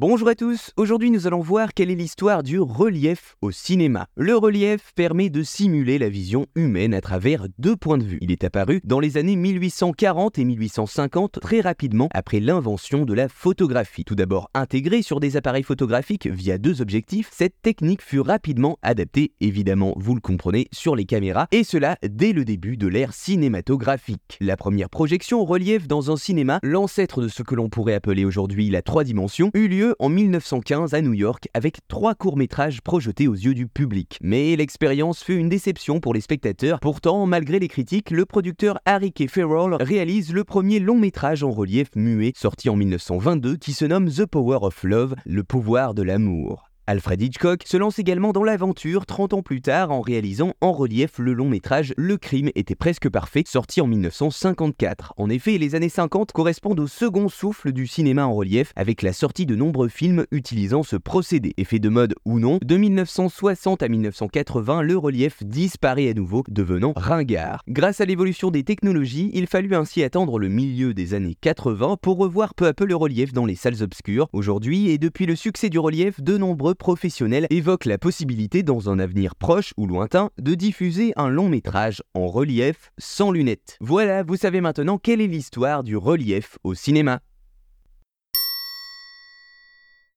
Bonjour à tous, aujourd'hui nous allons voir quelle est l'histoire du relief au cinéma. Le relief permet de simuler la vision humaine à travers deux points de vue. Il est apparu dans les années 1840 et 1850 très rapidement après l'invention de la photographie. Tout d'abord intégré sur des appareils photographiques via deux objectifs, cette technique fut rapidement adaptée, évidemment vous le comprenez, sur les caméras, et cela dès le début de l'ère cinématographique. La première projection relief dans un cinéma, l'ancêtre de ce que l'on pourrait appeler aujourd'hui la trois dimensions, eut lieu en 1915 à New York avec trois courts-métrages projetés aux yeux du public. Mais l'expérience fut une déception pour les spectateurs. Pourtant, malgré les critiques, le producteur Harry K. Farrell réalise le premier long-métrage en relief muet sorti en 1922 qui se nomme The Power of Love, le pouvoir de l'amour. Alfred Hitchcock se lance également dans l'aventure 30 ans plus tard en réalisant en relief le long métrage Le crime était presque parfait, sorti en 1954. En effet, les années 50 correspondent au second souffle du cinéma en relief avec la sortie de nombreux films utilisant ce procédé. Effet de mode ou non, de 1960 à 1980, le relief disparaît à nouveau, devenant ringard. Grâce à l'évolution des technologies, il fallut ainsi attendre le milieu des années 80 pour revoir peu à peu le relief dans les salles obscures. Aujourd'hui, et depuis le succès du relief, de nombreux professionnels évoquent la possibilité dans un avenir proche ou lointain de diffuser un long métrage en relief sans lunettes. Voilà, vous savez maintenant quelle est l'histoire du relief au cinéma.